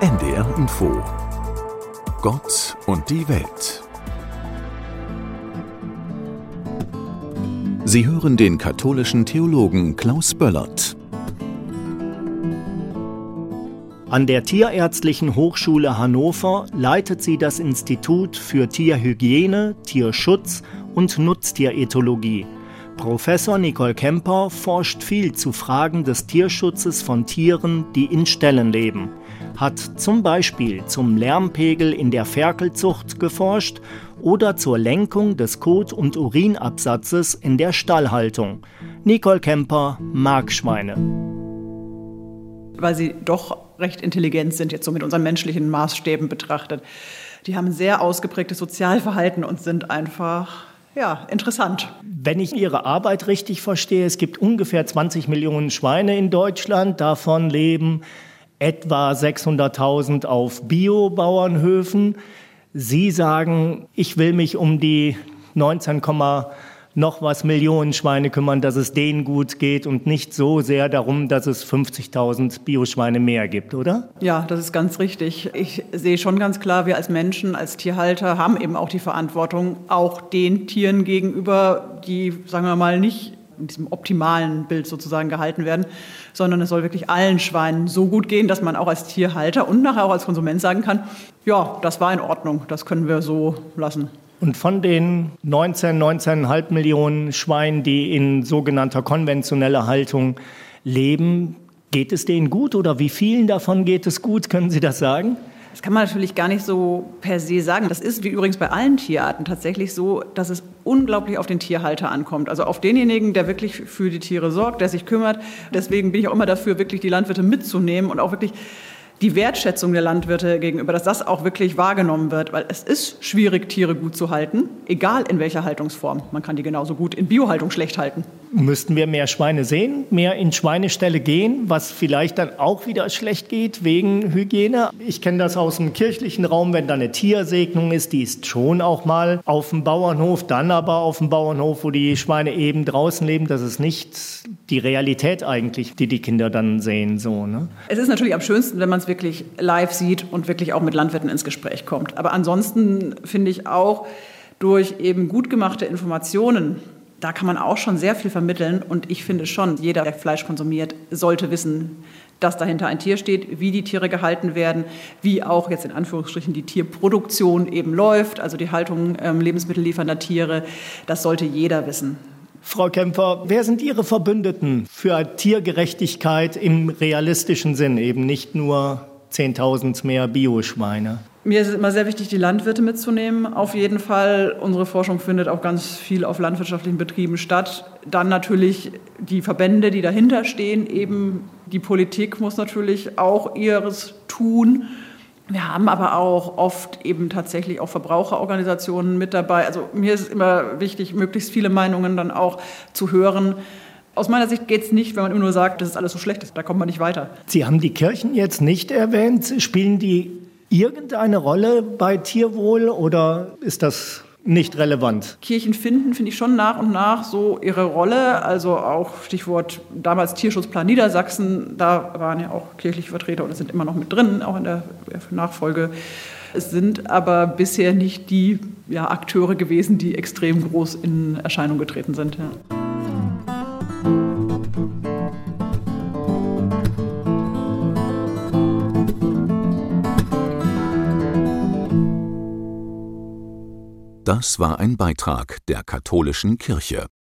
NDR Info Gott und die Welt Sie hören den katholischen Theologen Klaus Böllert. An der Tierärztlichen Hochschule Hannover leitet sie das Institut für Tierhygiene, Tierschutz und Nutztierethologie. Professor Nicole Kemper forscht viel zu Fragen des Tierschutzes von Tieren, die in Ställen leben, hat zum Beispiel zum Lärmpegel in der Ferkelzucht geforscht oder zur Lenkung des Kot- und Urinabsatzes in der Stallhaltung. Nicole Kemper mag Schweine. Weil sie doch recht intelligent sind, jetzt so mit unseren menschlichen Maßstäben betrachtet. Die haben ein sehr ausgeprägtes Sozialverhalten und sind einfach ja, interessant. Wenn ich Ihre Arbeit richtig verstehe, es gibt ungefähr 20 Millionen Schweine in Deutschland. Davon leben etwa 600.000 auf Biobauernhöfen. Sie sagen, ich will mich um die 19, noch was Millionen Schweine kümmern, dass es denen gut geht und nicht so sehr darum, dass es 50.000 Bioschweine mehr gibt, oder? Ja, das ist ganz richtig. Ich sehe schon ganz klar, wir als Menschen, als Tierhalter haben eben auch die Verantwortung, auch den Tieren gegenüber, die, sagen wir mal, nicht in diesem optimalen Bild sozusagen gehalten werden, sondern es soll wirklich allen Schweinen so gut gehen, dass man auch als Tierhalter und nachher auch als Konsument sagen kann, ja, das war in Ordnung, das können wir so lassen. Und von den 19, 19,5 Millionen Schweinen, die in sogenannter konventioneller Haltung leben, geht es denen gut oder wie vielen davon geht es gut? Können Sie das sagen? Das kann man natürlich gar nicht so per se sagen. Das ist wie übrigens bei allen Tierarten tatsächlich so, dass es unglaublich auf den Tierhalter ankommt. Also auf denjenigen, der wirklich für die Tiere sorgt, der sich kümmert. Deswegen bin ich auch immer dafür, wirklich die Landwirte mitzunehmen und auch wirklich die Wertschätzung der Landwirte gegenüber, dass das auch wirklich wahrgenommen wird, weil es ist schwierig, Tiere gut zu halten, egal in welcher Haltungsform. Man kann die genauso gut in Biohaltung schlecht halten. Müssten wir mehr Schweine sehen, mehr in Schweineställe gehen, was vielleicht dann auch wieder schlecht geht wegen Hygiene? Ich kenne das aus dem kirchlichen Raum, wenn da eine Tiersegnung ist, die ist schon auch mal auf dem Bauernhof, dann aber auf dem Bauernhof, wo die Schweine eben draußen leben. Das ist nicht die Realität eigentlich, die die Kinder dann sehen. So, ne? Es ist natürlich am schönsten, wenn man es wirklich live sieht und wirklich auch mit Landwirten ins Gespräch kommt. Aber ansonsten finde ich auch durch eben gut gemachte Informationen, da kann man auch schon sehr viel vermitteln. Und ich finde schon, jeder, der Fleisch konsumiert, sollte wissen, dass dahinter ein Tier steht, wie die Tiere gehalten werden, wie auch jetzt in Anführungsstrichen die Tierproduktion eben läuft, also die Haltung ähm, lebensmittelliefernder Tiere. Das sollte jeder wissen. Frau Kämpfer, wer sind Ihre Verbündeten für Tiergerechtigkeit im realistischen Sinn, eben nicht nur 10.000 mehr Bioschweine? Mir ist immer sehr wichtig, die Landwirte mitzunehmen. Auf jeden Fall. Unsere Forschung findet auch ganz viel auf landwirtschaftlichen Betrieben statt. Dann natürlich die Verbände, die dahinter stehen. Eben die Politik muss natürlich auch ihres tun. Wir haben aber auch oft eben tatsächlich auch Verbraucherorganisationen mit dabei. Also mir ist es immer wichtig, möglichst viele Meinungen dann auch zu hören. Aus meiner Sicht geht es nicht, wenn man immer nur sagt, das ist alles so schlecht, da kommt man nicht weiter. Sie haben die Kirchen jetzt nicht erwähnt. Spielen die irgendeine Rolle bei Tierwohl oder ist das nicht relevant? Kirchen finden, finde ich schon nach und nach so ihre Rolle. Also auch Stichwort damals Tierschutzplan Niedersachsen, da waren ja auch kirchliche Vertreter und sind immer noch mit drin, auch in der Nachfolge. Es sind aber bisher nicht die ja, Akteure gewesen, die extrem groß in Erscheinung getreten sind. Ja. Das war ein Beitrag der katholischen Kirche